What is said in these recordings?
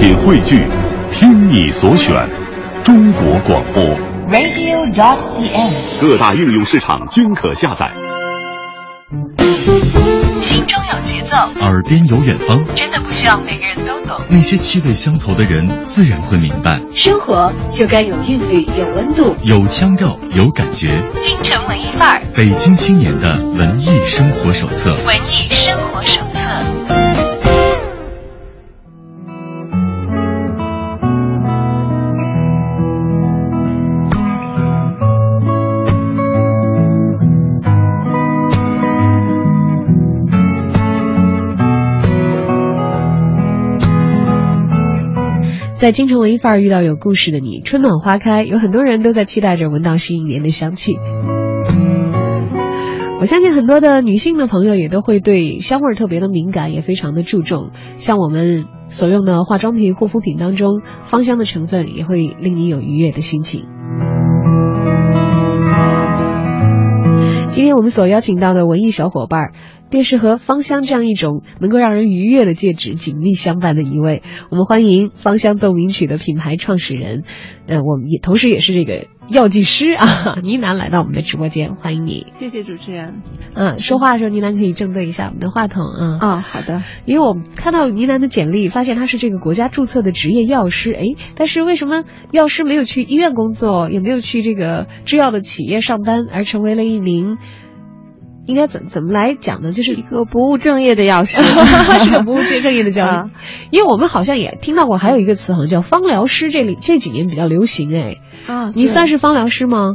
品汇聚，听你所选，中国广播。radio.dot.cn，各大应用市场均可下载。心中有节奏，耳边有远方，真的不需要每个人都懂。那些气味相投的人自然会明白。生活就该有韵律，有温度。有腔调，有感觉。京城文艺范儿，北京青年的文艺生活手册。文艺生活手在京城文艺范儿遇到有故事的你，春暖花开，有很多人都在期待着闻到新一年的香气。我相信很多的女性的朋友也都会对香味特别的敏感，也非常的注重。像我们所用的化妆品、护肤品当中，芳香的成分也会令你有愉悦的心情。今天我们所邀请到的文艺小伙伴，便是和芳香这样一种能够让人愉悦的戒指紧密相伴的一位。我们欢迎芳香奏鸣曲的品牌创始人，呃，我们也同时也是这个药剂师啊，倪楠来到我们的直播间，欢迎你。谢谢主持人。嗯，说话的时候倪楠可以正对一下我们的话筒啊。啊、好的。因为我们看到倪楠的简历，发现他是这个国家注册的职业药师，哎，但是为什么药师没有去医院工作，也没有去这个制药的企业上班，而成为了一名？应该怎怎么来讲呢？就是一个不务正业的药师，是个不务正业的教育。啊因为我们好像也听到过，还有一个词好像叫芳疗师，这里这几年比较流行哎。啊，你算是芳疗师吗？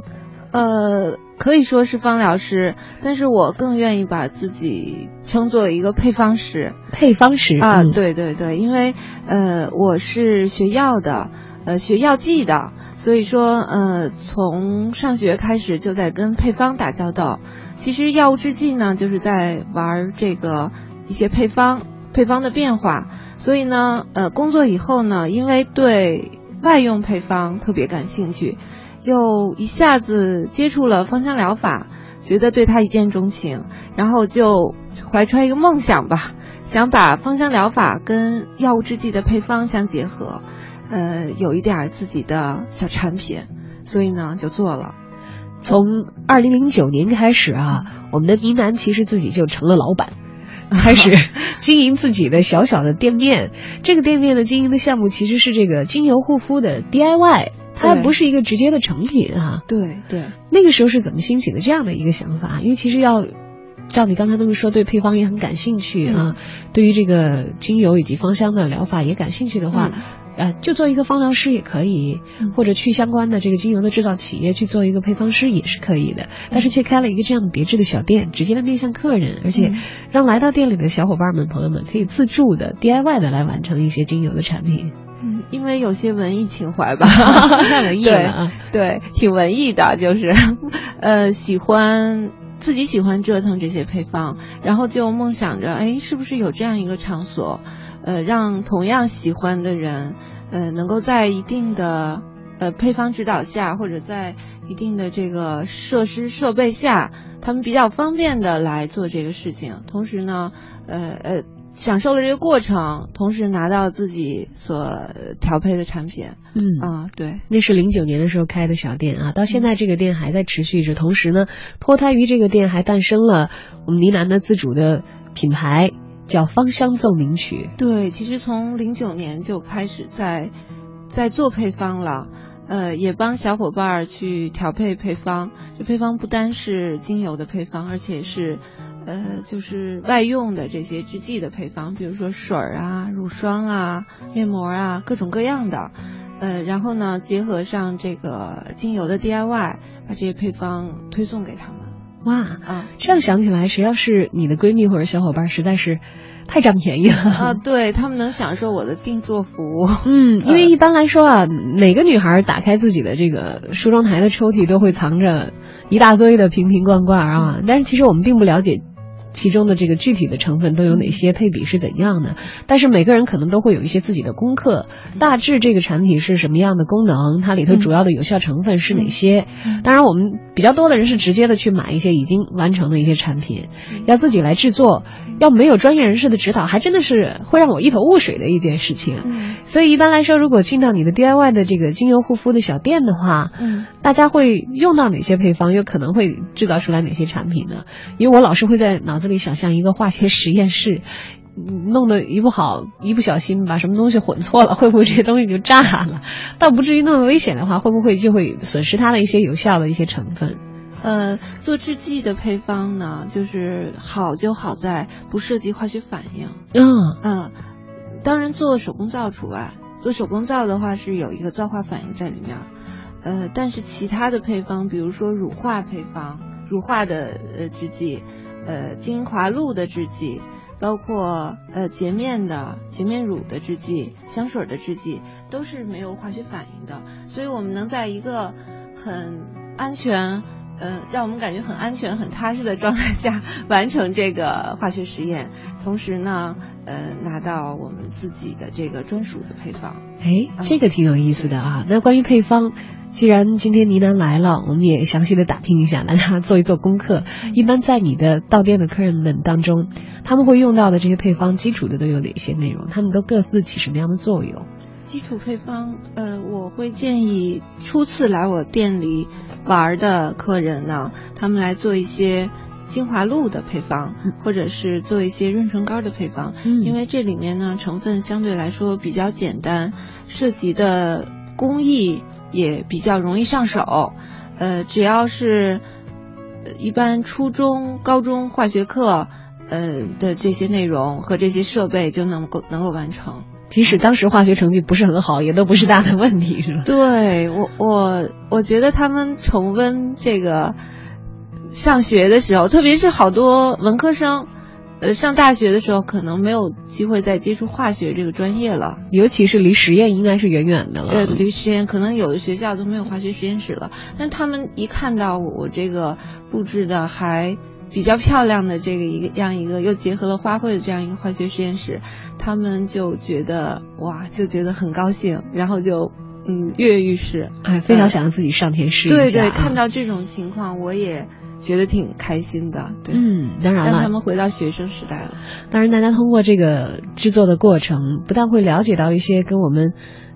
呃，可以说是芳疗师，但是我更愿意把自己称作一个配方师配方师啊。嗯对对对，因为呃，我是学药的，呃，学药剂的，所以说呃，从上学开始就在跟配方打交道。其实药物制剂呢，就是在玩这个一些配方，配方的变化。所以呢，呃，工作以后呢，因为对外用配方特别感兴趣，又一下子接触了芳香疗法，觉得对它一见钟情，然后就怀揣一个梦想吧，想把芳香疗法跟药物制剂的配方相结合，呃，有一点自己的小产品，所以呢就做了。从二零零九年开始啊，我们的呢喃其实自己就成了老板。开始 经营自己的小小的店面，这个店面的经营的项目其实是这个精油护肤的 DIY，它不是一个直接的成品啊。对对，那个时候是怎么兴起的这样的一个想法？因为其实要照你刚才那么说，对配方也很感兴趣啊，对于这个精油以及芳香的疗法也感兴趣的话，嗯呃，就做一个芳疗师也可以，嗯。或者去相关的这个精油的制造企业去做一个配方师也是可以的，但是却开了一个这样别致的小店，直接的面向客人，而且嗯。让来到店里的小伙伴们、朋友们可以自助的 DIY 的来完成一些精油的产品，嗯，因为有些文艺情怀吧，太文艺了啊！对，挺文艺的，就是，呃，喜欢自己喜欢折腾这些配方，然后就梦想着，哎，是不是有这样一个场所，呃，让同样喜欢的人，呃，能够在一定的呃配方指导下，或者在一定的这个设施设备下，他们比较方便的来做这个事情，同时呢，呃呃。享受了这个过程，同时拿到自己所调配的产品，嗯啊，对，那是零九年的时候开的小店啊，到现在这个店还在持续着。同时呢，脱胎于这个店，还诞生了我们呢喃的自主的品牌，叫芳香奏鸣曲。对，其实从零九年就开始在在做配方了，呃，也帮小伙伴儿去调配配方。这配方不单是精油的配方，而且是呃，就是外用的这些制剂的配方，比如说水儿啊、乳霜啊、面膜啊，各种各样的。呃，然后呢，结合上这个精油的 DIY，把这些配方推送给他们哇，啊。这样想起来，谁要是你的闺蜜或者小伙伴，实在是太占便宜了。啊，对他们能享受我的定做服务。嗯，因为一般来说啊，每个女孩打开自己的这个梳妆台的抽屉，都会藏着一大堆的瓶瓶罐罐啊。但是其实我们并不了解其中的这个具体的成分都有哪些，配比是怎样的。但是每个人可能都会有一些自己的功课，大致这个产品是什么样的功能，它里头主要的有效成分是哪些。当然，我们比较多的人是直接的去买一些已经完成的一些产品，要自己来制作，要没有专业人士的指导，还真的是会让我一头雾水的一件事情。所以一般来说，如果进到你的 DIY 的这个精油护肤的小店的话，嗯，大家会用到哪些配方？又可能会制造出来哪些产品呢？因为我老是会在脑子里想象一个化学实验室，嗯弄得一不好，一不小心把什么东西混错了，会不会这些东西就炸了？倒不至于那么危险的话，会不会就会损失它的一些有效的一些成分？呃，做制剂的配方呢，就是好就好在不涉及化学反应。嗯嗯，当然做手工皂除外，做手工皂的话是有一个皂化反应在里面。呃，但是其他的配方，比如说乳化配方、乳化的呃制剂，呃精华露的制剂，包括呃洁面的洁面乳的制剂、香水的制剂，都是没有化学反应的。所以我们能在一个很安全。呃，让我们感觉很安全、很踏实的状态下 完成这个化学实验，同时呢，呃，拿到我们自己的这个专属的配方。哎，这个挺有意思的啊。那关于配方，既然今天倪楠来了，我们也详细的打听一下，大家做一做功课。一般在你的到店的客人们当中，他们会用到的这些配方，基础的都有哪些内容？他们都各自起什么样的作用？基础配方，呃，我会建议初次来我店里玩的客人呢，他们来做一些精华露的配方，或者是做一些润唇膏的配方，嗯因为这里面呢成分相对来说比较简单，涉及的工艺也比较容易上手，呃，只要是呃一般初中、高中化学课，呃的这些内容和这些设备就能够能够完成。即使当时化学成绩不是很好，也都不是大的问题，是吧？对我，我我觉得他们重温这个上学的时候，特别是好多文科生，呃，上大学的时候可能没有机会再接触化学这个专业了。尤其是离实验应该是远远的了。对，离实验可能有的学校都没有化学实验室了，但他们一看到我这个布置的还比较漂亮的这个一个样一个又结合了花卉的这样一个化学实验室，他们就觉得哇，就觉得很高兴，然后就嗯跃跃欲试。哎，非常想让自己上天试一下、啊对对，看到这种情况，我也觉得挺开心的。对，嗯，当然了，让他们回到学生时代了。当然，大家通过这个制作的过程，不但会了解到一些跟我们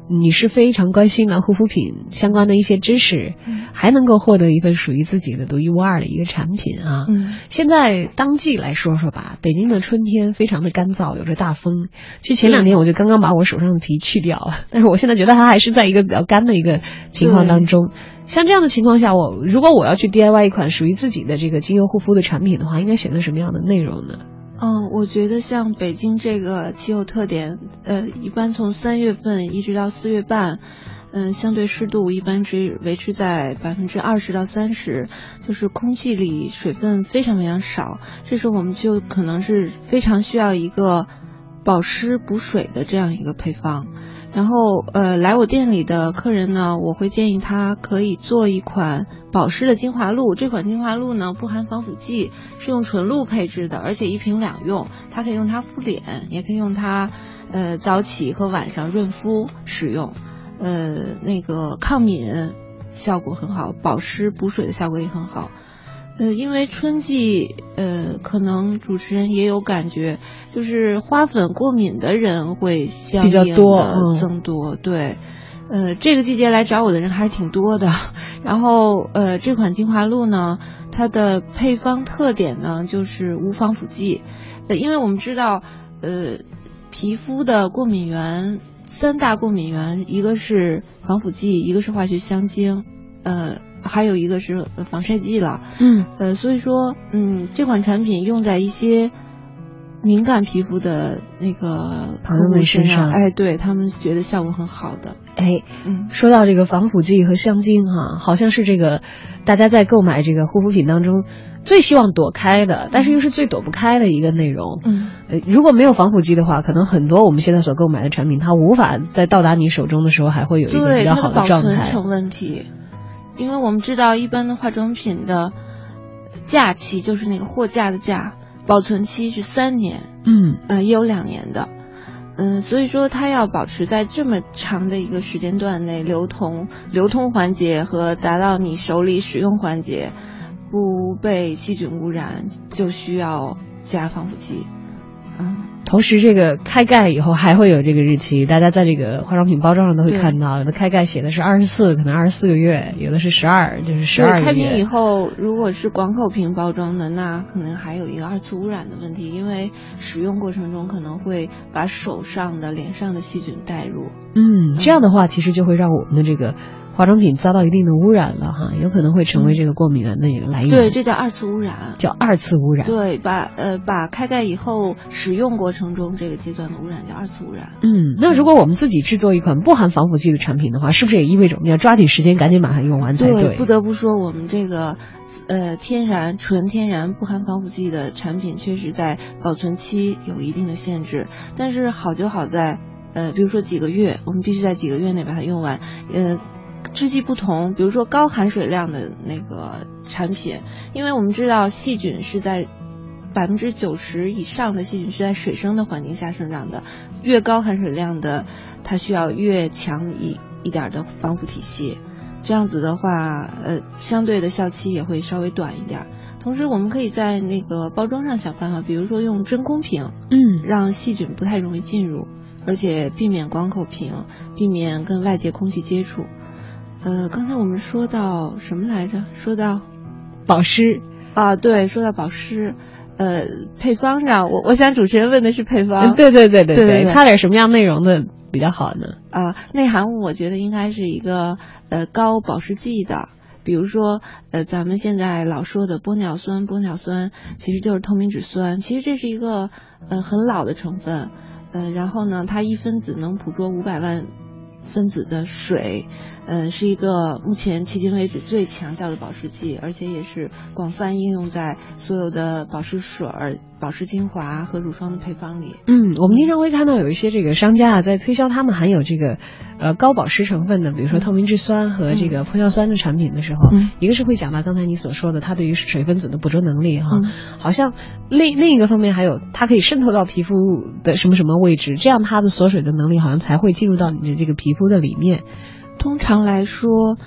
你是非常关心的护肤品相关的一些知识，嗯还能够获得一份属于自己的独一无二的一个产品啊。嗯，现在当季来说说吧，北京的春天非常的干燥，有着大风。其实前两天我就刚刚把我手上的皮去掉了，但是我现在觉得它还是在一个比较干的一个情况当中。像这样的情况下，我如果我要去 DIY 一款属于自己的这个精油护肤的产品的话，应该选择什么样的内容呢？嗯，我觉得像北京这个气候特点，呃，一般从三月份一直到四月半，嗯、相对湿度一般只维持在百分之二十到三十，就是空气里水分非常非常少，这时候我们就可能是非常需要一个保湿补水的这样一个配方。然后，呃，来我店里的客人呢，我会建议他可以做一款保湿的精华露。这款精华露呢，不含防腐剂，是用纯露配制的，而且一瓶两用。它可以用它敷脸，也可以用它，呃，早起和晚上润肤使用。呃，那个抗敏效果很好，保湿补水的效果也很好。呃，因为春季，呃，可能主持人也有感觉，就是花粉过敏的人会相比较应多的嗯增多，对。呃，这个季节来找我的人还是挺多的。然后，呃，这款精华露呢，它的配方特点呢就是无防腐剂。呃，因为我们知道，呃，皮肤的过敏源三大过敏源，一个是防腐剂，一个是化学香精，呃，还有一个是呃防晒剂了。嗯呃，所以说，嗯，这款产品用在一些敏感皮肤的那个朋友们身上身哎，对他们觉得效果很好的。哎，嗯，说到这个防腐剂和香精哈、好像是这个大家在购买这个护肤品当中最希望躲开的，但是又是最躲不开的一个内容。嗯，呃，如果没有防腐剂的话，可能很多我们现在所购买的产品，它无法在到达你手中的时候还会有一个比，较好它的保状态。存成问题，因为我们知道一般的化妆品的假期就是那个货架的价，保存期是三年，嗯呃，也有两年的。嗯，所以说它要保持在这么长的一个时间段内流通，流通环节和达到你手里使用环节不被细菌污染，就需要加防腐剂。嗯，同时，这个开盖以后还会有这个日期，大家在这个化妆品包装上都会看到，有的开盖写的是二十四，可能二十四个月，有的是十二，就是十二开瓶以。后，如果是广口瓶包装的，那可能还有一个二次污染的问题，因为使用过程中可能会把手上的、脸上的细菌带入。嗯，这样的话，其实就会让我们的这个化妆品遭到一定的污染了哈，有可能会成为这个过敏源的一个来源。对，这叫二次污染。叫二次污染。对，把呃把开盖以后使用过程中这个阶段的污染叫二次污染。嗯，那如果我们自己制作一款不含防腐剂的产品的话，是不是也意味着我们要抓紧时间赶紧把它用完才对？不得不说，我们这个呃天然、纯天然、不含防腐剂的产品，确实在保存期有一定的限制。但是好就好在，呃，比如说几个月，我们必须在几个月内把它用完。呃，制剂不同，比如说高含水量的那个产品，因为我们知道细菌是在。百分之九十以上的细菌是在水生的环境下生长的，越高含水量的，它需要越强一一点的防腐体系。这样子的话，呃，相对的效期也会稍微短一点。同时，我们可以在那个包装上想办法，比如说用真空瓶，嗯，让细菌不太容易进入，而且避免广口瓶，避免跟外界空气接触。呃，刚才我们说到什么来着？说到保湿啊，对，说到保湿。呃，配方上，我我想主持人问的是配方，对对对对对对对擦点什么样内容的比较好呢？啊，内含物我觉得应该是一个呃高保湿剂的，比如说呃咱们现在老说的玻尿酸，玻尿酸其实就是透明质酸，其实这是一个呃很老的成分，呃然后呢它一分子能捕捉五百万分子的水。呃，是一个目前迄今为止最强效的保湿剂，而且也是广泛应用在所有的保湿水、保湿精华和乳霜的配方里。嗯，我们经常会看到有一些这个商家啊，在推销他们含有这个呃高保湿成分的，比如说透明质酸和这个玻尿酸的产品的时候，嗯、一个是会讲到刚才你所说的它对于水分子的捕捉能力哈，嗯、好像另另一个方面还有它可以渗透到皮肤的什么什么位置，这样它的锁水的能力好像才会进入到你的这个皮肤的里面。通常来说，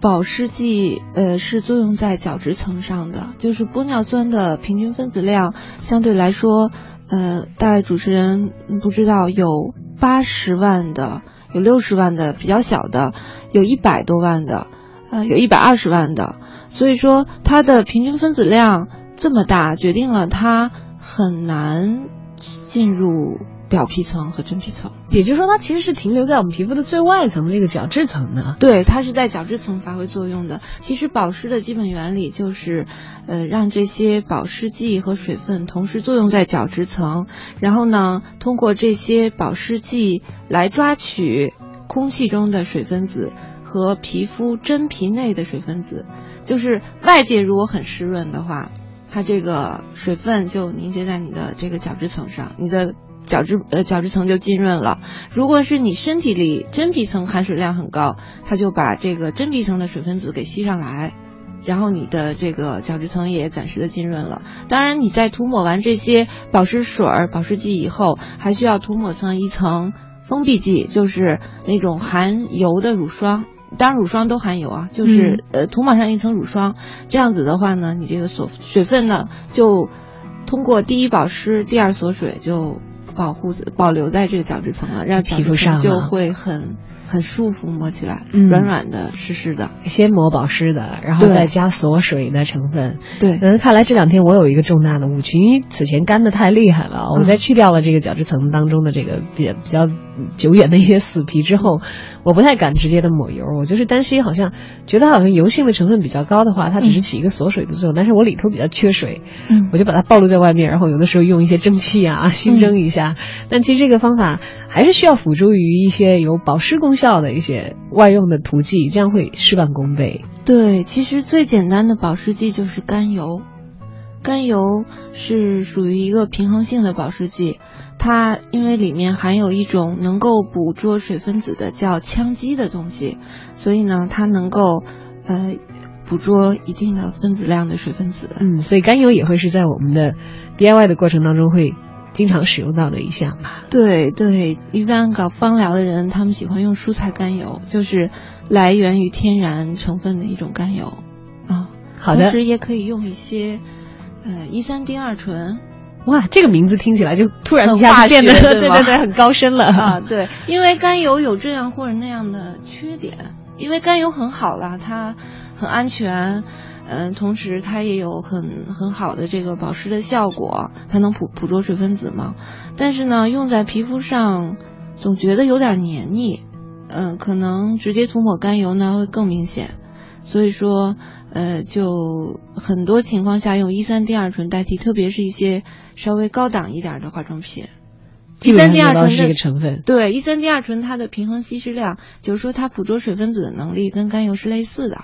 保湿剂呃是作用在角质层上的，就是玻尿酸的平均分子量相对来说，呃，大概主持人不知道有八十万的，有六十万的比较小的，有一百多万的，呃，有一百二十万的，所以说它的平均分子量这么大，决定了它很难进入。表皮层和真皮层，也就是说，它其实是停留在我们皮肤的最外层的这个角质层的。对，它是在角质层发挥作用的。其实保湿的基本原理就是，呃，让这些保湿剂和水分同时作用在角质层，然后呢，通过这些保湿剂来抓取空气中的水分子和皮肤真皮内的水分子。就是外界如果很湿润的话，它这个水分就凝结在你的这个角质层上，你的。角质呃角质层就浸润了。如果是你身体里真皮层含水量很高，它就把这个真皮层的水分子给吸上来，然后你的这个角质层也暂时的浸润了。当然，你在涂抹完这些保湿水、保湿剂以后，还需要涂抹上一层封闭剂，就是那种含油的乳霜。当然，乳霜都含油啊，就是、嗯、呃涂抹上一层乳霜，这样子的话呢，你这个锁水分呢就通过第一保湿、第二锁水就。保护保留在这个角质层了，让皮肤上就会很很舒服，摸起来、嗯、软软的、湿湿的。先抹保湿的，然后再加锁水的成分。对，嗯，看来这两天我有一个重大的误区，因为此前干的太厉害了，我在去掉了这个角质层当中的这个比比较久远的一些死皮之后，我不太敢直接的抹油，我就是担心好像觉得好像油性的成分比较高的话，它只是起一个锁水的作用，嗯、但是我里头比较缺水，嗯，我就把它暴露在外面，然后有的时候用一些蒸汽啊熏蒸一下。但其实这个方法还是需要辅助于一些有保湿功效的一些外用的涂剂，这样会事半功倍。对，其实最简单的保湿剂就是甘油，甘油是属于一个平衡性的保湿剂，它因为里面含有一种能够捕捉水分子的叫羟基的东西，所以呢，它能够呃捕捉一定的分子量的水分子。嗯，所以甘油也会是在我们的 DIY 的过程当中会经常使用到的一项吧。对对，一般搞芳疗的人，他们喜欢用蔬菜甘油，就是来源于天然成分的一种甘油啊。好的同时也可以用一些呃一三丁二醇哇，这个名字听起来就突然一下化子变得对对对对很高深了啊，对，因为甘油有这样或者那样的缺点，因为甘油很好啦，它很安全。嗯，同时它也有很很好的这个保湿的效果，它能捕捕捉水分子嘛。但是呢，用在皮肤上总觉得有点黏腻，嗯，可能直接涂抹甘油呢会更明显。所以说，呃，就很多情况下用一三丁二醇代替，特别是一些稍微高档一点的化妆品。一三丁二醇的一个成分。对，一三丁二醇它的平衡稀释量，就是说它捕捉水分子的能力跟甘油是类似的，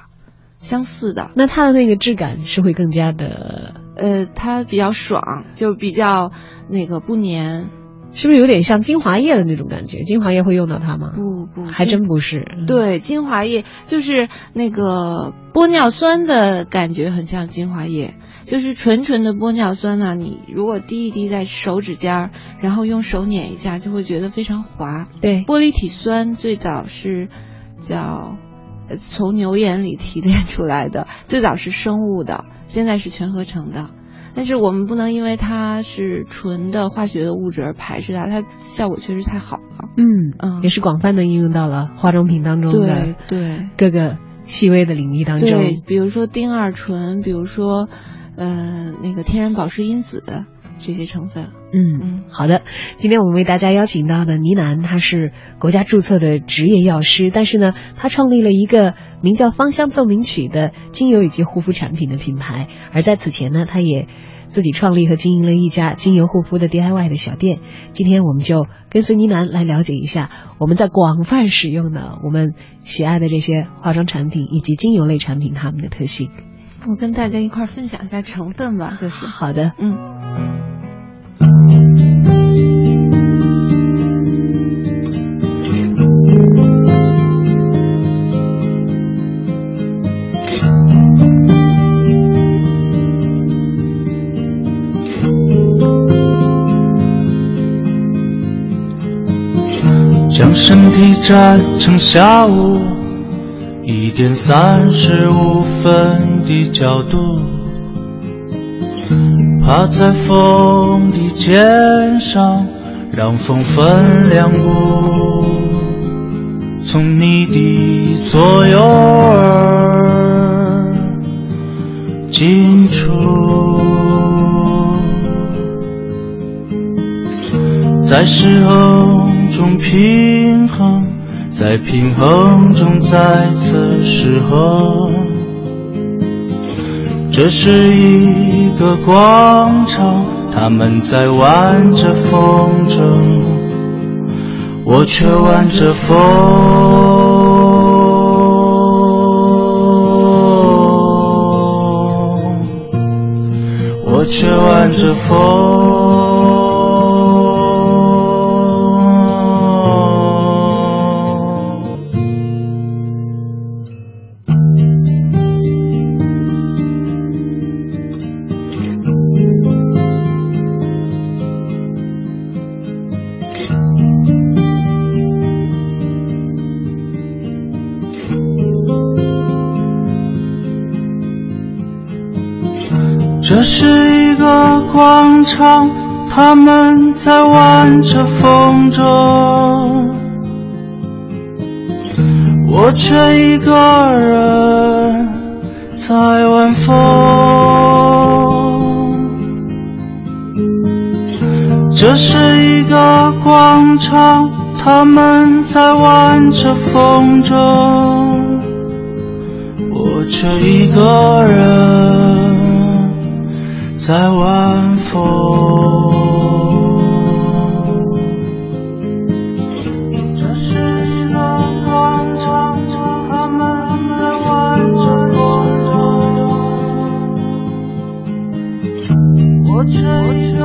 相似的。那它的那个质感是会更加的，呃，它比较爽，就比较那个不粘。是不是有点像精华液的那种感觉？精华液会用到它吗？不不，还真不是。嗯，对，精华液就是那个玻尿酸的感觉，很像精华液，就是纯纯的玻尿酸呢、你如果滴一滴在手指尖儿，然后用手捻一下，就会觉得非常滑。对，玻璃体酸最早是叫呃从牛眼里提炼出来的，最早是生物的，现在是全合成的。但是我们不能因为它是纯的化学的物质而排斥它，它效果确实太好了。嗯嗯也是广泛的应用到了化妆品当中的对各个细微的领域当中。对，比如说丁二醇，比如说呃那个天然保湿因子这些成分。嗯嗯，好的。今天我们为大家邀请到的倪楠，他是国家注册的职业药师，但是呢，他创立了一个名叫“芳香奏鸣曲”的精油以及护肤产品的品牌。而在此前呢，他也自己创立和经营了一家精油护肤的 DIY 的小店。今天我们就跟随倪楠来了解一下我们在广泛使用的我们喜爱的这些化妆产品以及精油类产品它们的特性。我跟大家一块儿分享一下成分吧，就是好的，嗯。将身体站成下午一点三十五分的角度，趴在风的肩上，让风分两股，从你的左右耳进出。在失衡中平衡，在平衡中再次失衡。这是一个广场，他们在玩着风筝，我却玩着风。我却玩着风。这是一个广场，他们在玩着风筝，我却一个人在晚风。这是一个广场，他们在玩着风筝，我却一个人在晚风。这是一个广场，他们在玩着风筝，我却一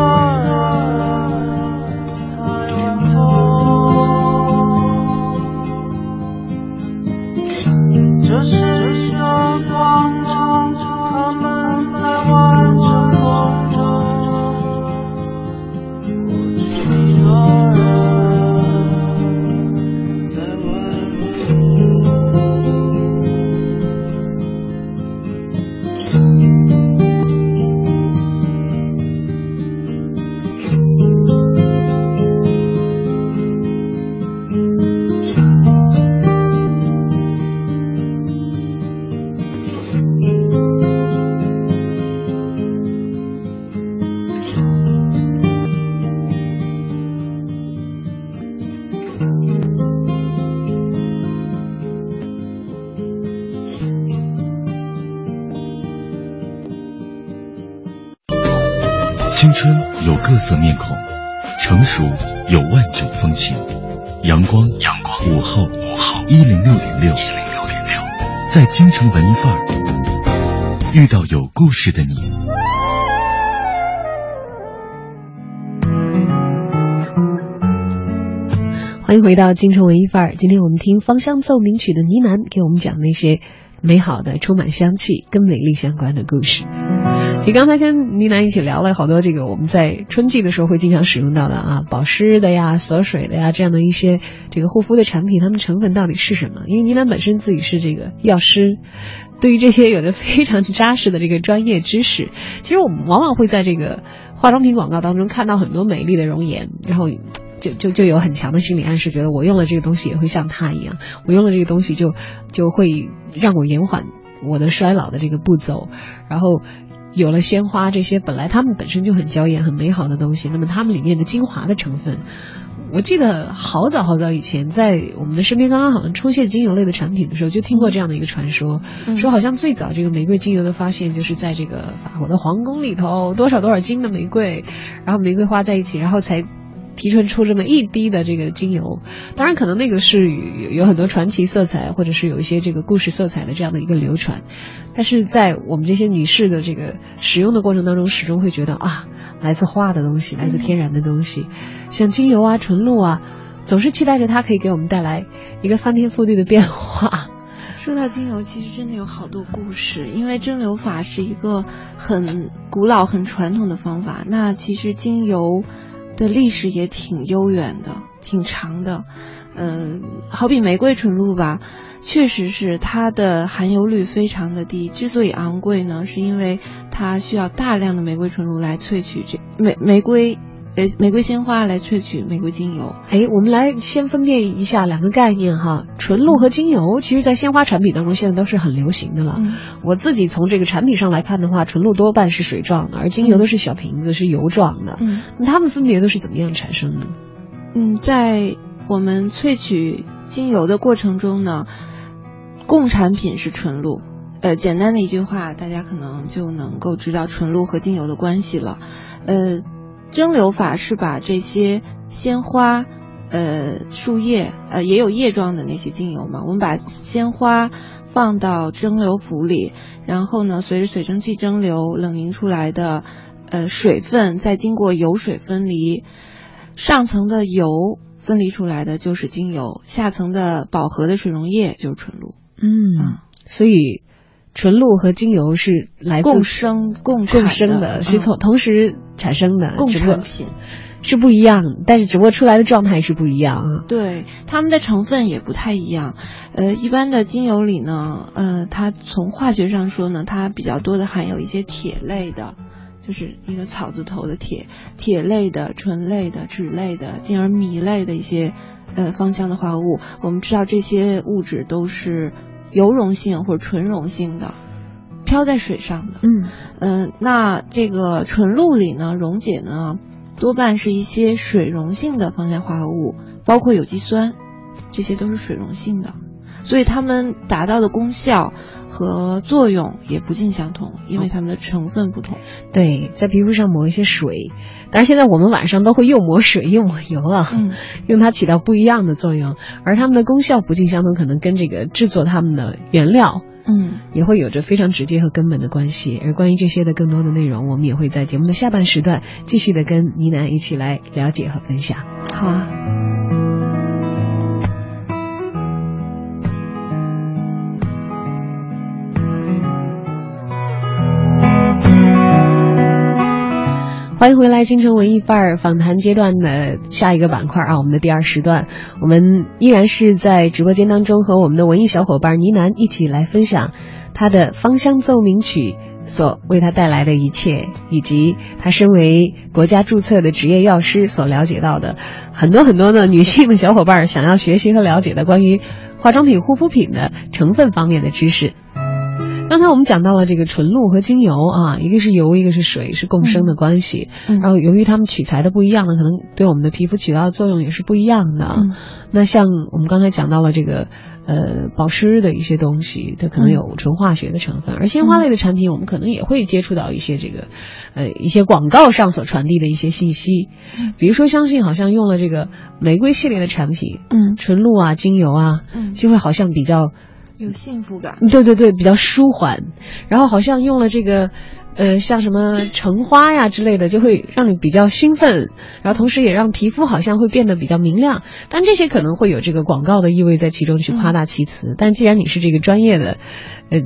京城文艺范儿遇到有故事的你。欢迎回到京城文艺范儿。今天我们听芳香奏鸣曲的呢喃，给我们讲那些美好的、充满香气、跟美丽相关的故事。其实刚才跟呢喃一起聊了好多这个我们在春季的时候会经常使用到的啊，保湿的呀、锁水的呀这样的一些这个护肤的产品，它们成分到底是什么？因为呢喃本身自己是这个药师，对于这些有着非常扎实的这个专业知识。其实我们往往会在这个化妆品广告当中看到很多美丽的容颜，然后。就就就有很强的心理暗示，觉得我用了这个东西也会像他一样，我用了这个东西就就会让我延缓我的衰老的这个步骤。然后有了鲜花这些本来它们本身就很娇艳、很美好的东西，那么它们里面的精华的成分，我记得好早好早以前，在我们的身边刚刚好像出现精油类的产品的时候，就听过这样的一个传说，说好像最早这个玫瑰精油的发现就是在这个法国的皇宫里头，多少多少斤的玫瑰，然后玫瑰花在一起，然后才。提纯出这么一滴的这个精油，当然可能那个是有很多传奇色彩，或者是有一些这个故事色彩的这样的一个流传，但是在我们这些女士的这个使用的过程当中，始终会觉得啊，来自花的东西，来自天然的东西，像精油啊、纯露啊，总是期待着它可以给我们带来一个翻天覆地的变化。说到精油，其实真的有好多故事，因为蒸馏法是一个很古老、很传统的方法，那其实精油。的历史也挺悠远的，挺长的，嗯，好比玫瑰纯露吧，确实是它的含油率非常的低。之所以昂贵呢，是因为它需要大量的玫瑰纯露来萃取这玫玫瑰。呃，玫瑰鲜花来萃取玫瑰精油。哎，我们来先分辨一下两个概念哈，纯露和精油，其实在鲜花产品当中现在都是很流行的了。我自己从这个产品上来看的话，纯露多半是水状的，而精油都是小瓶子，是油状的。嗯，那它们分别都是怎么样产生的？嗯，在我们萃取精油的过程中呢，共产品是纯露。呃，简单的一句话，大家可能就能够知道纯露和精油的关系了。呃。蒸馏法是把这些鲜花、呃树叶、呃也有叶状的那些精油嘛，我们把鲜花放到蒸馏釜里，然后呢，随着水蒸气蒸馏冷凝出来的呃水分，再经过油水分离，上层的油分离出来的就是精油，下层的饱和的水溶液就是纯露。嗯，所以。纯露和精油是来共生共共生的，是同同时产生的共产品，是不一样，但是只不过出来的状态是不一样啊。对，它们的成分也不太一样。呃，一般的精油里呢，呃，它从化学上说呢，它比较多的含有一些铁类的，就是一个草字头的铁，铁类的、醇类的、酯类的，进而醚类的一些呃芳香的化合物。我们知道这些物质都是。油溶性或者纯溶性的，漂在水上的，嗯。嗯，那这个纯露里呢，溶解呢，多半是一些水溶性的芳香化合物，包括有机酸，这些都是水溶性的，所以它们达到的功效和作用也不尽相同，因为它们的成分不同。对，在皮肤上抹一些水。但是现在我们晚上都会又抹水又抹油啊，用它起到不一样的作用，而它们的功效不尽相同，可能跟这个制作它们的原料，嗯，也会有着非常直接和根本的关系。而关于这些的更多的内容，我们也会在节目的下半时段继续的跟倪楠一起来了解和分享。好啊。欢迎回来，京城文艺范儿访谈阶段的下一个板块啊，我们的第二时段，我们依然是在直播间当中和我们的文艺小伙伴倪楠一起来分享他的芳香奏鸣曲所为他带来的一切，以及他身为国家注册的职业药师所了解到的很多很多的女性的小伙伴想要学习和了解的关于化妆品、护肤品的成分方面的知识。刚才我们讲到了这个纯露和精油啊，一个是油，一个是水，是共生的关系。嗯然后由于它们取材的不一样呢，可能对我们的皮肤起到的作用也是不一样的。嗯那像我们刚才讲到了这个呃保湿的一些东西，它可能有纯化学的成分，而鲜花类的产品，我们可能也会接触到一些这个呃一些广告上所传递的一些信息，比如说相信好像用了这个玫瑰系列的产品，嗯纯露啊、精油啊，嗯，就会好像比较。有幸福感。对对对，比较舒缓，然后好像用了这个，呃，像什么橙花呀之类的，就会让你比较兴奋，然后同时也让皮肤好像会变得比较明亮。但这些可能会有这个广告的意味在其中，去夸大其词。但既然你是这个专业的，呃，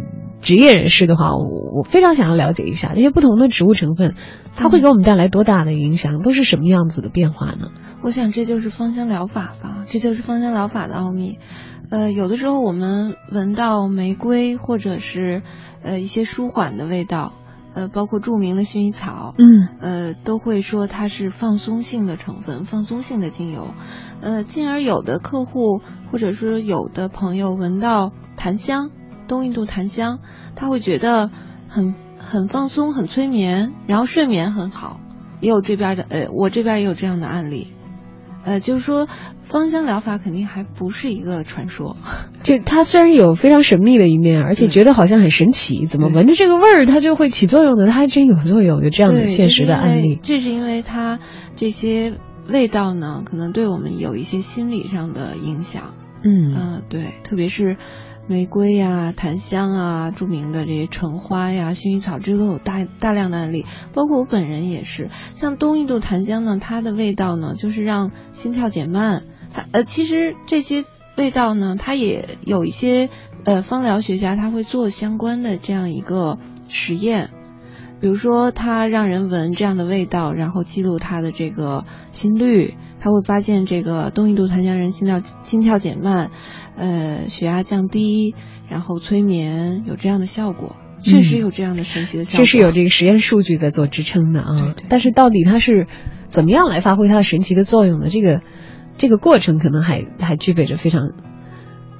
职业人士的话，我我非常想要了解一下这些不同的植物成分，它会给我们带来多大的影响，都是什么样子的变化呢？我想这就是芳香疗法吧，这就是芳香疗法的奥秘。呃，有的时候我们闻到玫瑰或者是呃一些舒缓的味道，呃，包括著名的薰衣草，嗯呃，都会说它是放松性的成分，放松性的精油。呃，进而有的客户或者说有的朋友闻到檀香，东印度檀香，他会觉得很很放松、很催眠，然后睡眠很好。也有这边的，呃，我这边也有这样的案例。呃，就是说，芳香疗法肯定还不是一个传说。就它虽然有非常神秘的一面，而且觉得好像很神奇，怎么闻着这个味儿它就会起作用呢？它还真有作用，有这样的现实的案例。这是因为这是因为它这些味道呢，可能对我们有一些心理上的影响。嗯嗯、对，特别是玫瑰呀、檀香啊，著名的这些橙花呀、薰衣草，这都有大大量的案例。包括我本人也是，像东印度檀香呢，它的味道呢，就是让心跳减慢。它呃，其实这些味道呢，它也有一些呃芳疗学家他会做相关的这样一个实验。比如说，他让人闻这样的味道，然后记录他的这个心率，他会发现这个东印度檀香人心跳心跳减慢，呃，血压降低，然后催眠，有这样的效果，确实有这样的神奇的效果。这是有这个实验数据在做支撑的啊。对对但是到底它是怎么样来发挥它的神奇的作用呢？这个这个过程可能还还具备着非常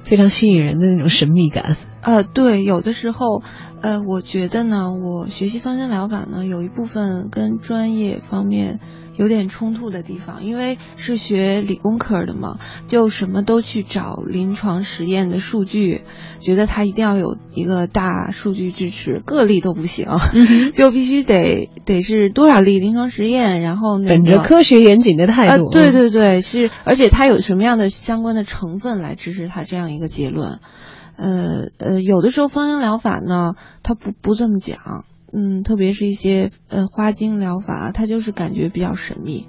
非常吸引人的那种神秘感。呃，对，有的时候，呃，我觉得呢，我学习芳香疗法呢，有一部分跟专业方面有点冲突的地方，因为是学理工科的嘛，就什么都去找临床实验的数据，觉得它一定要有一个大数据支持，个例都不行，就必须得得是多少例临床实验，然后那个本着科学严谨的态度，啊，对对对，是，而且它有什么样的相关的成分来支持它这样一个结论？呃呃，有的时候芳香疗法呢，它不不这么讲，嗯，特别是一些呃花精疗法，它就是感觉比较神秘。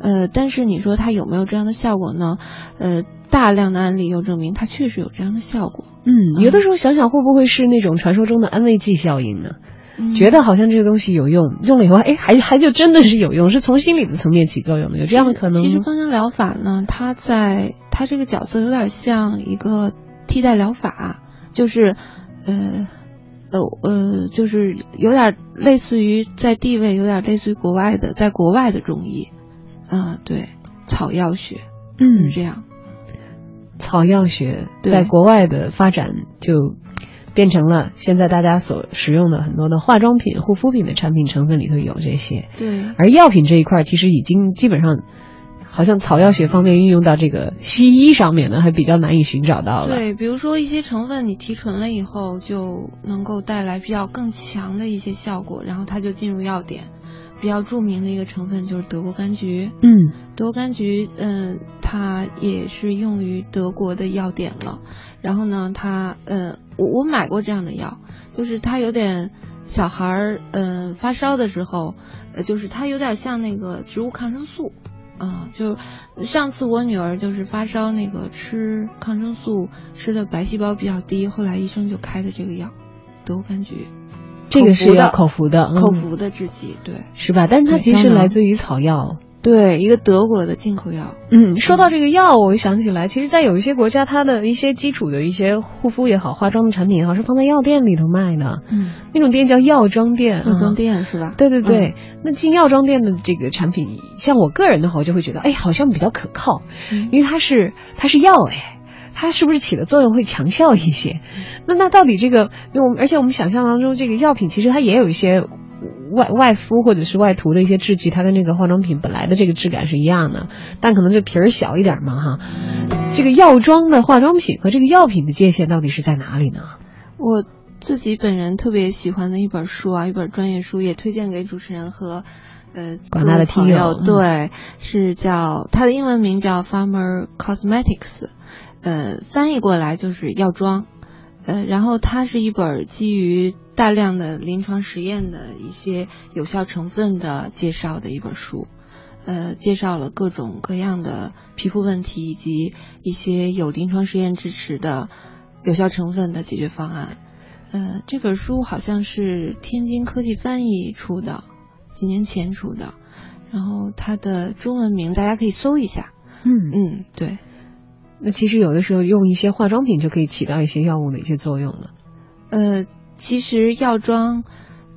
呃，但是你说它有没有这样的效果呢？呃，大量的案例又证明它确实有这样的效果。嗯，有的时候想想会不会是那种传说中的安慰剂效应呢？嗯觉得好像这个东西有用，用了以后，哎，还还就真的是有用，是从心理的层面起作用的，有这样的可能？其实芳香疗法呢，它在它这个角色有点像一个替代疗法，就是呃呃呃，就是有点类似于在地位有点类似于国外的，在国外的中医，啊、对，草药学嗯这样。草药学在国外的发展就变成了现在大家所使用的很多的化妆品、护肤品的产品成分里头有这些，对，而药品这一块其实已经基本上，好像草药学方面运用到这个西医上面呢，还比较难以寻找到了。对，比如说一些成分你提纯了以后，就能够带来比较更强的一些效果，然后它就进入药典。比较著名的一个成分就是德国柑橘，嗯德国柑橘，嗯，它也是用于德国的药典了。然后呢，它，呃，我我买过这样的药，就是它有点小孩儿，嗯、发烧的时候，呃，就是它有点像那个植物抗生素。啊、就上次我女儿就是发烧，那个吃抗生素吃的白细胞比较低，后来医生就开的这个药，德国柑橘，这个是要口口服的，嗯口服的制剂，对是吧？但它其实来自于草药。对，一个德国的进口药，嗯，说到这个药，我想起来，其实，在有一些国家，它的一些基础的一些护肤也好、化妆的产品也好，是放在药店里头卖的。嗯，那种店叫药妆店，药妆啊。店是吧？对对对，那进药妆店的这个产品，像我个人的话，我就会觉得，哎，好像比较可靠，嗯因为它是它是药哎，它是不是起的作用会强效一些？那那到底这个，因为我们而且我们想象当中，这个药品其实它也有一些外外敷或者是外涂的一些制剂，它跟这个化妆品本来的这个质感是一样的，但可能这皮儿小一点嘛哈。这个药妆的化妆品和这个药品的界限到底是在哪里呢？我自己本人特别喜欢的一本书啊，一本专业书，也推荐给主持人和呃广大的听友。嗯、对，是叫它的英文名叫 Farmer Cosmetics，呃，翻译过来就是药妆。呃，然后它是一本基于大量的临床实验的一些有效成分的介绍的一本书。呃，介绍了各种各样的皮肤问题以及一些有临床实验支持的有效成分的解决方案。呃，这本书好像是天津科技翻译出的，几年前出的。然后它的中文名大家可以搜一下。嗯嗯，对。那其实有的时候用一些化妆品就可以起到一些药物的一些作用了。呃，其实药妆。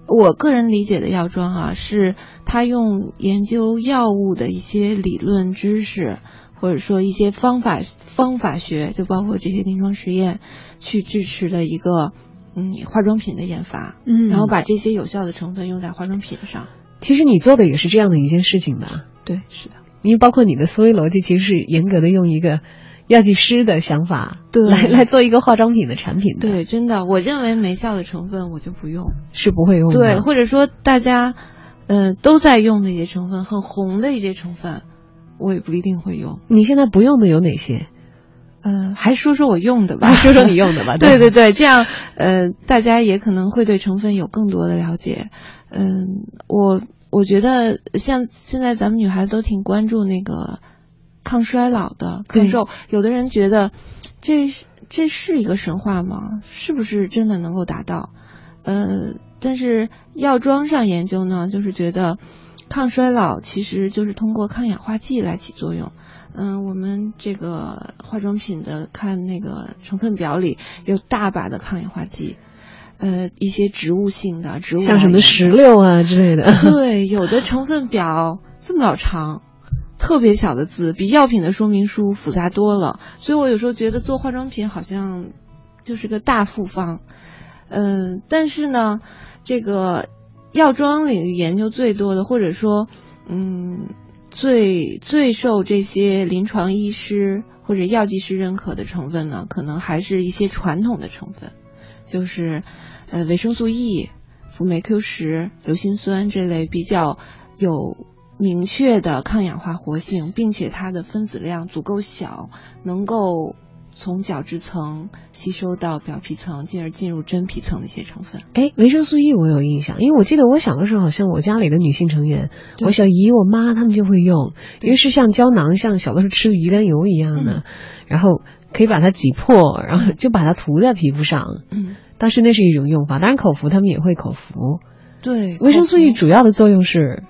我个人理解的药妆啊，是它用研究药物的一些理论知识，或者说一些方法方法学，就包括这些临床实验，去支持的一个嗯化妆品的研发，嗯，然后把这些有效的成分用在化妆品上。其实你做的也是这样的一件事情吧？对，是的。因为包括你的思维逻辑，其实是严格的用一个。药剂师的想法，对，来来做一个化妆品的产品，对，真的，我认为没效的成分我就不用，是不会用的，对，或者说大家，呃，都在用的一些成分，很红的一些成分，我也不一定会用。你现在不用的有哪些？呃，还说说我用的吧，说说你用的吧。对对对，这样，呃，大家也可能会对成分有更多的了解。嗯，我我觉得像现在咱们女孩子都挺关注那个。抗衰老的抗瘦，有的人觉得这这是一个神话吗？是不是真的能够达到？呃，但是药妆上研究呢，就是觉得抗衰老其实就是通过抗氧化剂来起作用。嗯，我们这个化妆品的看那个成分表里有大把的抗氧化剂，呃，一些植物性的植物像什么石榴啊之类的。对，有的成分表这么老长。特别小的字，比药品的说明书复杂多了，所以我有时候觉得做化妆品好像就是个大复方。嗯，但是呢，这个药妆领域研究最多的，或者说，嗯，最最受这些临床医师或者药剂师认可的成分呢，可能还是一些传统的成分，就是呃维生素 E、辅酶 Q 十、硫辛酸这类比较有。明确的抗氧化活性，并且它的分子量足够小，能够从角质层吸收到表皮层，进而进入真皮层的一些成分。哎，维生素 E 我有印象，因为我记得我小的时候，好像我家里的女性成员，我小姨、我妈她们就会用，因为是像胶囊，像小的时候吃的鱼肝油一样的，然后可以把它挤破，然后就把它涂在皮肤上。嗯，当时那是一种用法，当然口服他们也会口服。对，维生素 E 主要的作用是。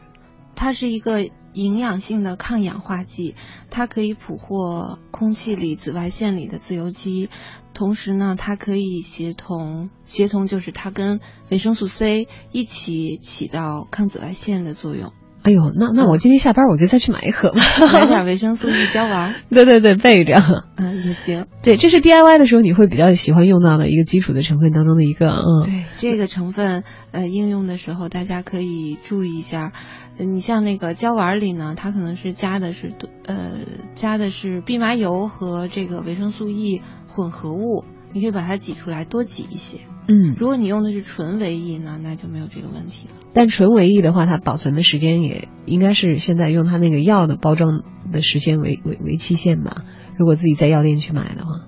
它是一个营养性的抗氧化剂，它可以捕获空气里、紫外线里的自由基，同时呢，它可以协同协同，就是它跟维生素 C 一起起到抗紫外线的作用。哎呦，那那我今天下班我就再去买一盒吧，买点维生素 E 胶丸。对对对，备着。嗯，也行。对，这是 DIY 的时候你会比较喜欢用到的一个基础的成分当中的一个。嗯，对，这个成分呃应用的时候大家可以注意一下。你像那个胶丸里呢，它可能是加的是呃加的是蓖麻油和这个维生素 E 混合物，你可以把它挤出来，多挤一些。嗯，如果你用的是纯维 E 呢，那就没有这个问题了。但纯维 E 的话，它保存的时间也应该是现在用它那个药的包装的时间为为为期限吧？如果自己在药店去买的话，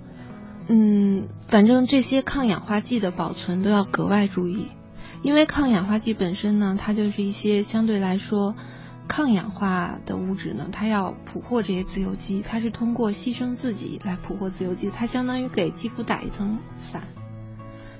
嗯，反正这些抗氧化剂的保存都要格外注意，因为抗氧化剂本身呢，它就是一些相对来说抗氧化的物质呢，它要捕获这些自由基，它是通过牺牲自己来捕获自由基，它相当于给肌肤打一层伞。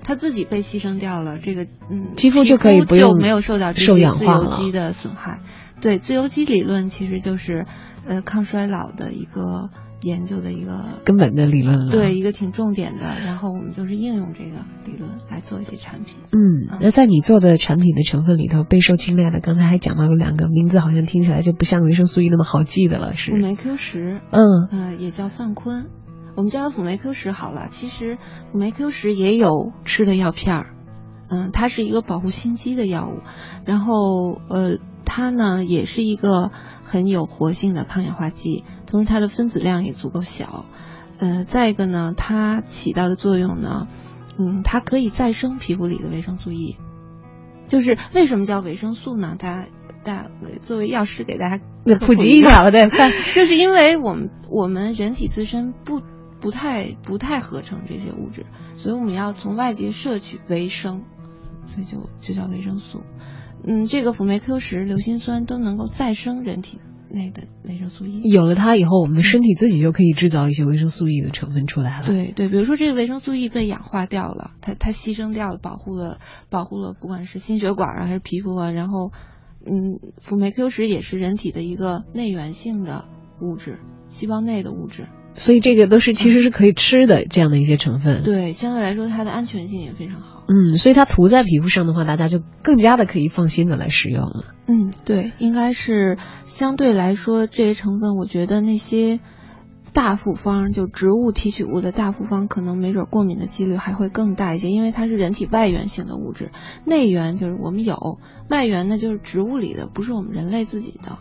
它自己被牺牲掉了，这个嗯，肌肤就可以不用没有受到这些自由基的损害。对，自由基理论其实就是呃抗衰老的一个研究的一个根本的理论了。对，一个挺重点的。然后我们就是应用这个理论来做一些产品。嗯，那在你做的产品的成分里头，备受青睐的，刚才还讲到了两个名字，好像听起来就不像维生素 E 那么好记的了，是辅酶 Q 十，嗯，呃，也叫泛坤。我们叫它辅酶 Q 十好了。其实辅酶 Q 十也有吃的药片儿，嗯，它是一个保护心肌的药物，然后呃，它呢也是一个很有活性的抗氧化剂，同时它的分子量也足够小。呃，再一个呢，它起到的作用呢，嗯，它可以再生皮肤里的维生素 E。就是为什么叫维生素呢？大家大作为药师给大家普及一下，对，就是因为我们我们人体自身不不太不太合成这些物质，所以我们要从外界摄取维生，所以就就叫维生素。嗯，这个辅酶 Q 十、硫辛酸都能够再生人体内的维生素 E。有了它以后，我们的身体自己就可以制造一些维生素 E 的成分出来了。对对，比如说这个维生素 E 被氧化掉了，它它牺牲掉了，保护了保护了，不管是心血管啊还是皮肤啊，然后嗯，辅酶 Q 十也是人体的一个内源性的物质，细胞内的物质。所以这个都是其实是可以吃的这样的一些成分。对，相对来说它的安全性也非常好。嗯，所以它涂在皮肤上的话，大家就更加的可以放心的来使用了。嗯，对，应该是相对来说这些成分，我觉得那些大复方就植物提取物的大复方，可能没准过敏的几率还会更大一些，因为它是人体外源性的物质，内源就是我们有，外源呢就是植物里的，不是我们人类自己的。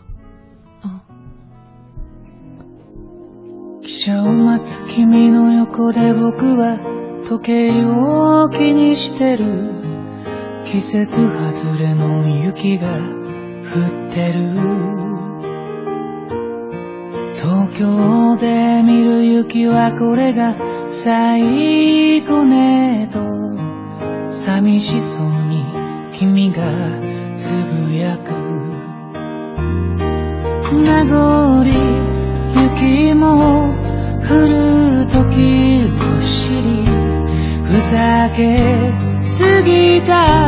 嗯。汽車を待つ君の横で僕は時計を気にしてる。季節外れの雪が降ってる。東京で見る雪はこれが最後ねと。寂しそうに君がつぶやく。名残雪も来る時を知りふざけすぎた。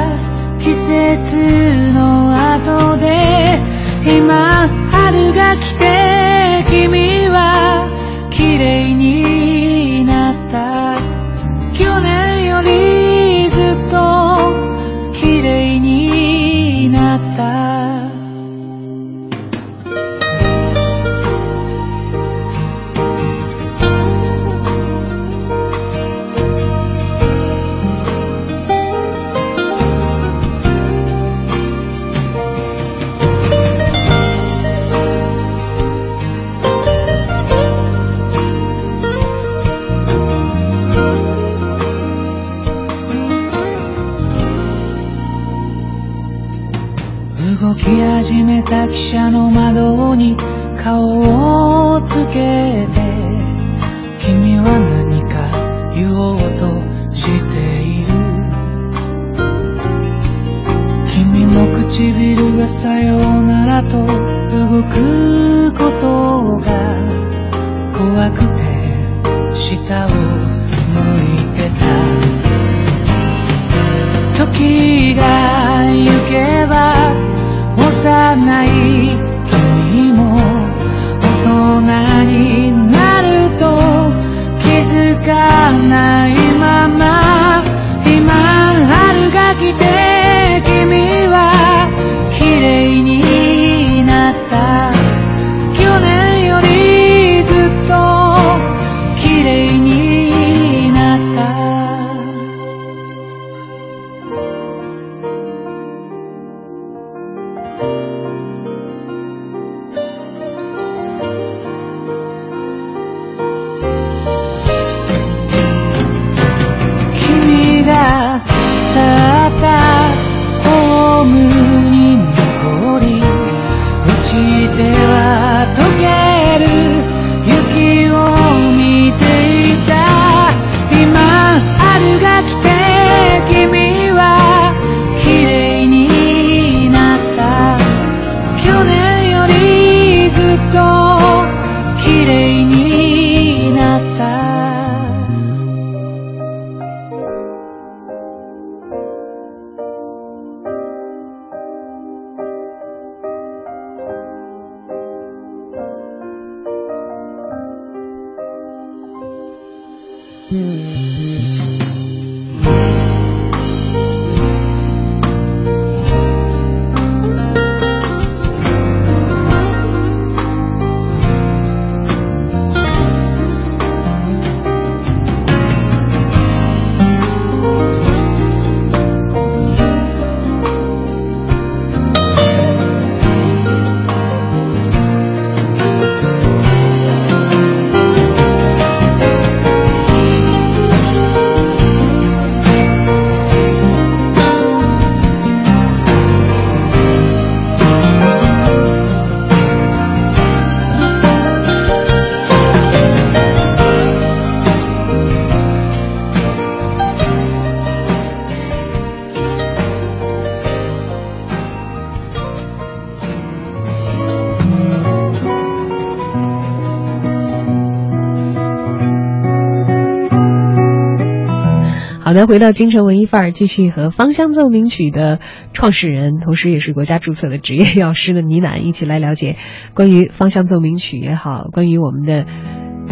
的，回到京城文艺范儿，继续和芳香奏鸣曲的创始人，同时也是国家注册的职业药师的倪楠一起来了解关于芳香奏鸣曲也好，关于我们的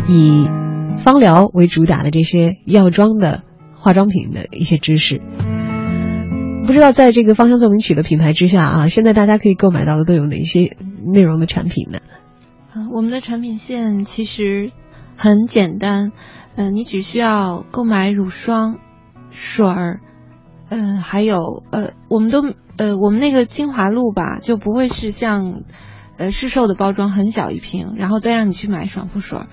以芳疗为主打的这些药妆的化妆品的一些知识。不知道在这个芳香奏鸣曲的品牌之下啊，现在大家可以购买到的都有哪些内容的产品呢？呃，我们的产品线其实很简单，呃，你只需要购买乳霜、水儿，呃，还有呃，我们都呃，我们那个精华露吧，就不会是像呃市售的包装很小一瓶，然后再让你去买爽肤水儿。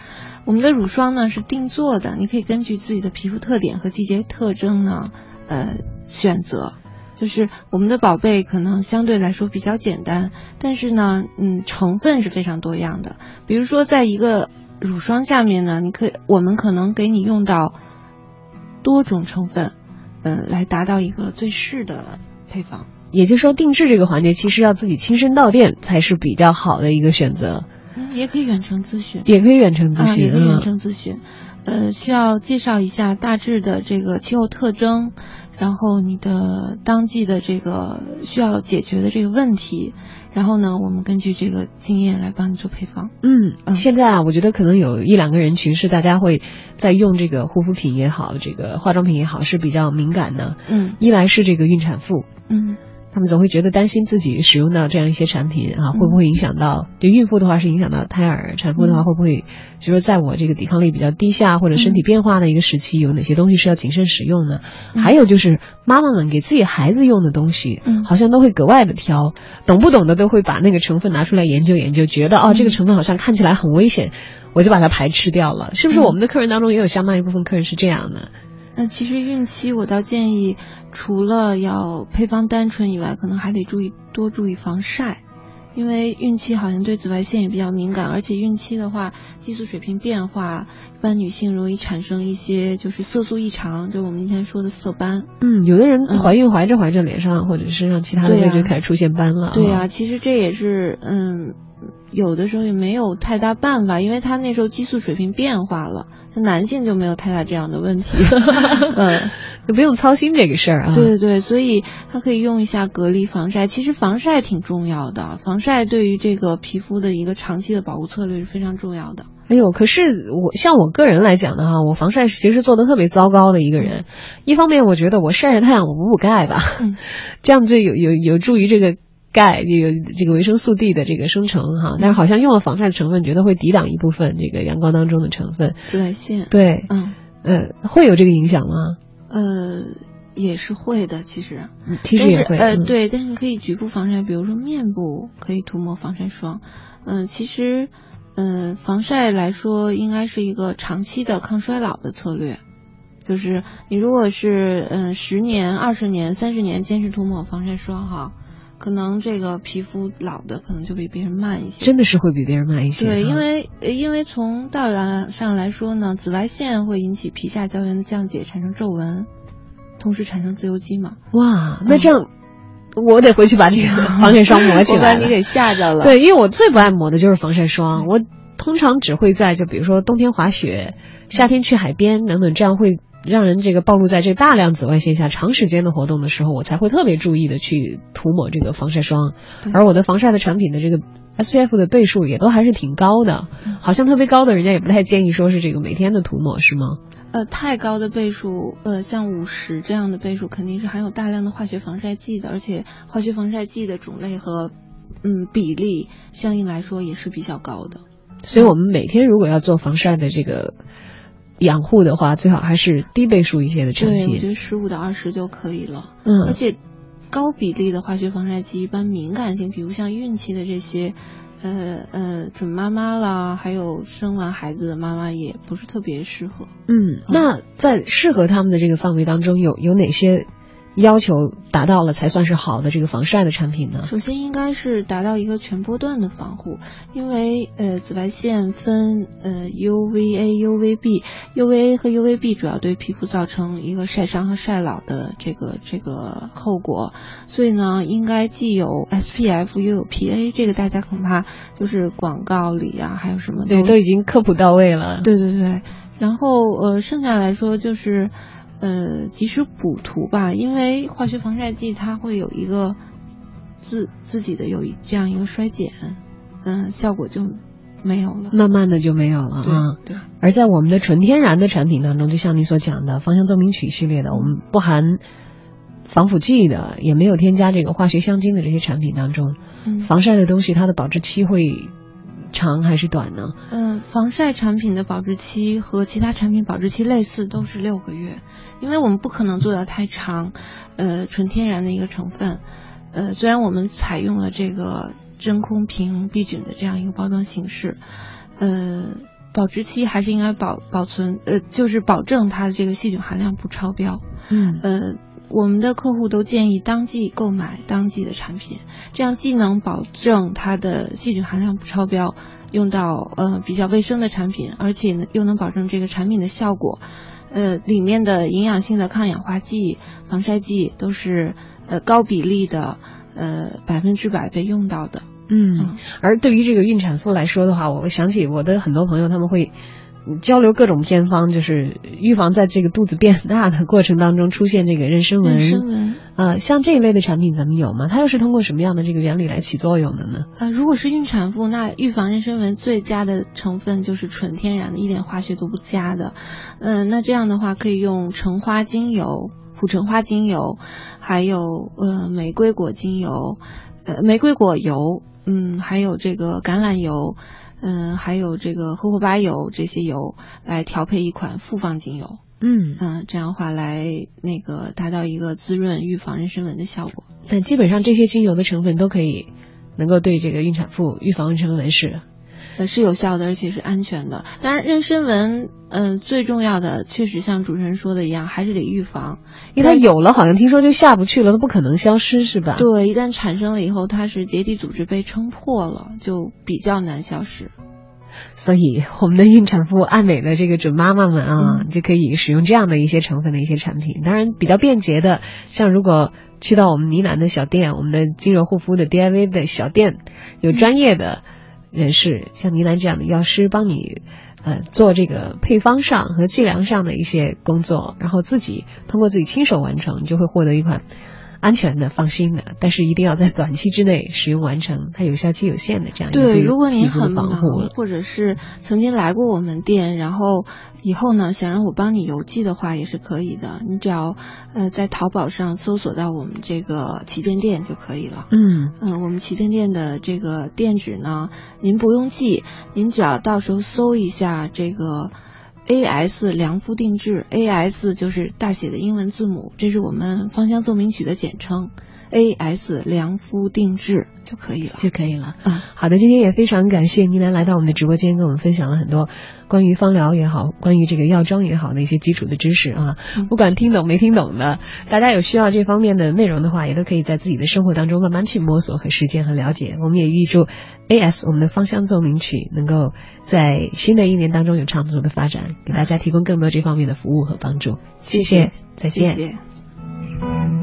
我们的乳霜呢是定做的，你可以根据自己的皮肤特点和季节特征呢，呃，选择。就是我们的宝贝可能相对来说比较简单，但是呢，嗯，成分是非常多样的。比如说，在一个乳霜下面呢，你可以我们可能给你用到多种成分，呃，来达到一个最适的配方。也就是说，定制这个环节其实要自己亲身到店才是比较好的一个选择。嗯，也可以远程咨询，也可以远程咨询，也可以远程咨询。呃，需要介绍一下大致的这个气候特征。然后你的当季的这个需要解决的这个问题，然后呢，我们根据这个经验来帮你做配方。嗯，现在啊，我觉得可能有一两个人群是大家会在用这个护肤品也好，这个化妆品也好是比较敏感的。嗯，一来是这个孕产妇。嗯。他们总会觉得担心自己使用到这样一些产品啊，会不会影响到？对孕妇的话是影响到胎儿，产妇的话会不会？就说在我这个抵抗力比较低下或者身体变化的一个时期，有哪些东西是要谨慎使用呢？还有就是妈妈们给自己孩子用的东西，好像都会格外的挑，懂不懂的都会把那个成分拿出来研究研究，觉得哦这个成分好像看起来很危险，我就把它排斥掉了。是不是我们的客人当中也有相当一部分客人是这样的？那其实孕期我倒建议，除了要配方单纯以外，可能还得注意多注意防晒，因为孕期好像对紫外线也比较敏感，而且孕期的话，激素水平变化，一般女性容易产生一些就是色素异常，就是我们以前说的色斑。嗯，有的人怀孕怀着怀着脸上或者身上其他的位置开始出现斑了。对呀，其实这也是嗯。有的时候也没有太大办法，因为他那时候激素水平变化了，他男性就没有太大这样的问题，嗯，就不用操心这个事儿啊。对对对，所以他可以用一下隔离防晒，其实防晒挺重要的，防晒对于这个皮肤的一个长期的保护策略是非常重要的。哎呦，可是我像我个人来讲的哈，我防晒其实做的特别糟糕的一个人。一方面，我觉得我晒晒太阳，我补补钙吧，这样就有有有助于这个。钙这个这个维生素 D 的这个生成哈，但是好像用了防晒成分，觉得会抵挡一部分这个阳光当中的成分。紫外线。对，嗯，呃，会有这个影响吗？呃，也是会的，其实。其实也会。呃，对，但是可以局部防晒，比如说面部可以涂抹防晒霜。嗯，其实，嗯，防晒来说应该是一个长期的抗衰老的策略，就是你如果是嗯十年、二十年、三十年坚持涂抹防晒霜哈。可能这个皮肤老的可能就比别人慢一些，真的是会比别人慢一些。对，因为因为从道理上来说呢，紫外线会引起皮下胶原的降解，产生皱纹，同时产生自由基嘛。哇，那这样我得回去把这个 防晒霜抹起来。把你给吓着了。对，因为我最不爱抹的就是防晒霜，我通常只会在就比如说冬天滑雪、夏天去海边等等，这样会。让人这个暴露在这大量紫外线下长时间的活动的时候，我才会特别注意的去涂抹这个防晒霜。而我的防晒的产品的这个 SPF 的倍数也都还是挺高的，好像特别高的人家也不太建议说是这个每天的涂抹是吗？呃，太高的倍数，呃，像五十这样的倍数肯定是含有大量的化学防晒剂的，而且化学防晒剂的种类和嗯比例相应来说也是比较高的。所以我们每天如果要做防晒的这个。养护的话，最好还是低倍数一些的产品。对，我觉得十五到二十就可以了。嗯，而且高比例的化学防晒剂，一般敏感性，比如像孕期的这些，呃呃，准妈妈啦，还有生完孩子的妈妈，也不是特别适合。嗯，那在适合他们的这个范围当中，有有哪些？要求达到了才算是好的这个防晒的产品呢？首先应该是达到一个全波段的防护，因为呃紫外线分呃 UVA、UVB，UVA 和 UVB 主要对皮肤造成一个晒伤和晒老的这个这个后果，所以呢应该既有 SPF 又有 PA，这个大家恐怕就是广告里啊还有什么对都已经科普到位了。对对对，然后呃剩下来说就是。呃及时补涂吧，因为化学防晒剂它会有一个自自己的有一这样一个衰减，嗯、效果就没有了。慢慢的就没有了对啊。对，而在我们的纯天然的产品当中，就像你所讲的芳香奏鸣曲系列的，我们不含防腐剂的，也没有添加这个化学香精的这些产品当中，嗯防晒的东西它的保质期会长还是短呢？嗯，防晒产品的保质期和其他产品保质期类似，都是六个月，因为我们不可能做到太长，呃，纯天然的一个成分，呃，虽然我们采用了这个真空瓶避菌的这样一个包装形式，呃，保质期还是应该保保存，呃，就是保证它的这个细菌含量不超标，嗯。呃，我们的客户都建议当季购买当季的产品，这样既能保证它的细菌含量不超标，用到呃比较卫生的产品，而且呢又能保证这个产品的效果。呃，里面的营养性的抗氧化剂、防晒剂都是呃高比例的，呃百分之百被用到的。嗯，而对于这个孕产妇来说的话，我想起我的很多朋友他们会嗯交流各种偏方，就是预防在这个肚子变大的过程当中出现这个妊娠纹。妊娠纹，呃，像这一类的产品咱们有吗？它又是通过什么样的这个原理来起作用的呢？呃，如果是孕产妇，那预防妊娠纹最佳的成分就是纯天然的，一点化学都不加的。嗯、那这样的话可以用橙花精油、苦橙花精油，还有呃玫瑰果精油，呃玫瑰果油，嗯，还有这个橄榄油，嗯、还有这个荷荷巴油这些油来调配一款复方精油。嗯，嗯、这样的话来那个达到一个滋润、预防妊娠纹的效果。但基本上这些精油的成分都可以能够对这个孕产妇预防妊娠纹是。呃，是有效的，而且是安全的。当然，妊娠纹，嗯、最重要的确实像主持人说的一样，还是得预防，因为它有了，好像听说就下不去了，它不可能消失，是吧？对，一旦产生了以后，它是结缔组织被撑破了，就比较难消失。所以我们的孕产妇、爱美的这个准妈妈们啊，嗯就可以使用这样的一些成分的一些产品。当然，比较便捷的，像如果去到我们呢喃的小店，我们的精油护肤的 DIY 的小店，有专业的人士，像倪楠这样的药师帮你。呃，做这个配方上和计量上的一些工作，然后自己通过自己亲手完成，你就会获得一款安全的、放心的，但是一定要在短期之内使用完成，它有效期有限的这样一个对，如果您很忙。或者是曾经来过我们店，然后以后呢想让我帮你邮寄的话，也是可以的。你只要呃在淘宝上搜索到我们这个旗舰店就可以了。嗯，嗯，我们旗舰店的这个店址呢，您不用记，您只要到时候搜一下这个 AS 量肤定制，AS 就是大写的英文字母，这是我们芳香奏鸣曲的简称。，AS 良肤定制就可以了。就可以了。啊，好的，今天也非常感谢倪楠来到我们的直播间，跟我们分享了很多关于芳疗也好，关于这个药妆也好的一些基础的知识啊。嗯不管听懂没听懂的，大家有需要这方面的内容的话，也都可以在自己的生活当中慢慢去摸索和实践和了解。我们也预祝 AS 我们的芳香奏鸣曲能够在新的一年当中有长足的发展，给大家提供更多这方面的服务和帮助。谢谢，再见。谢谢